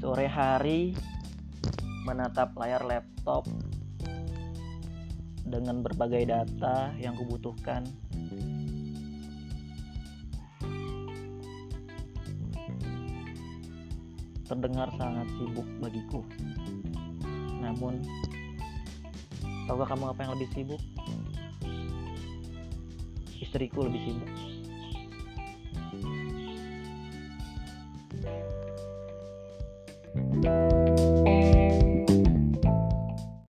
sore hari menatap layar laptop dengan berbagai data yang kubutuhkan. Terdengar sangat sibuk bagiku. Namun tahukah kamu apa yang lebih sibuk? Istriku lebih sibuk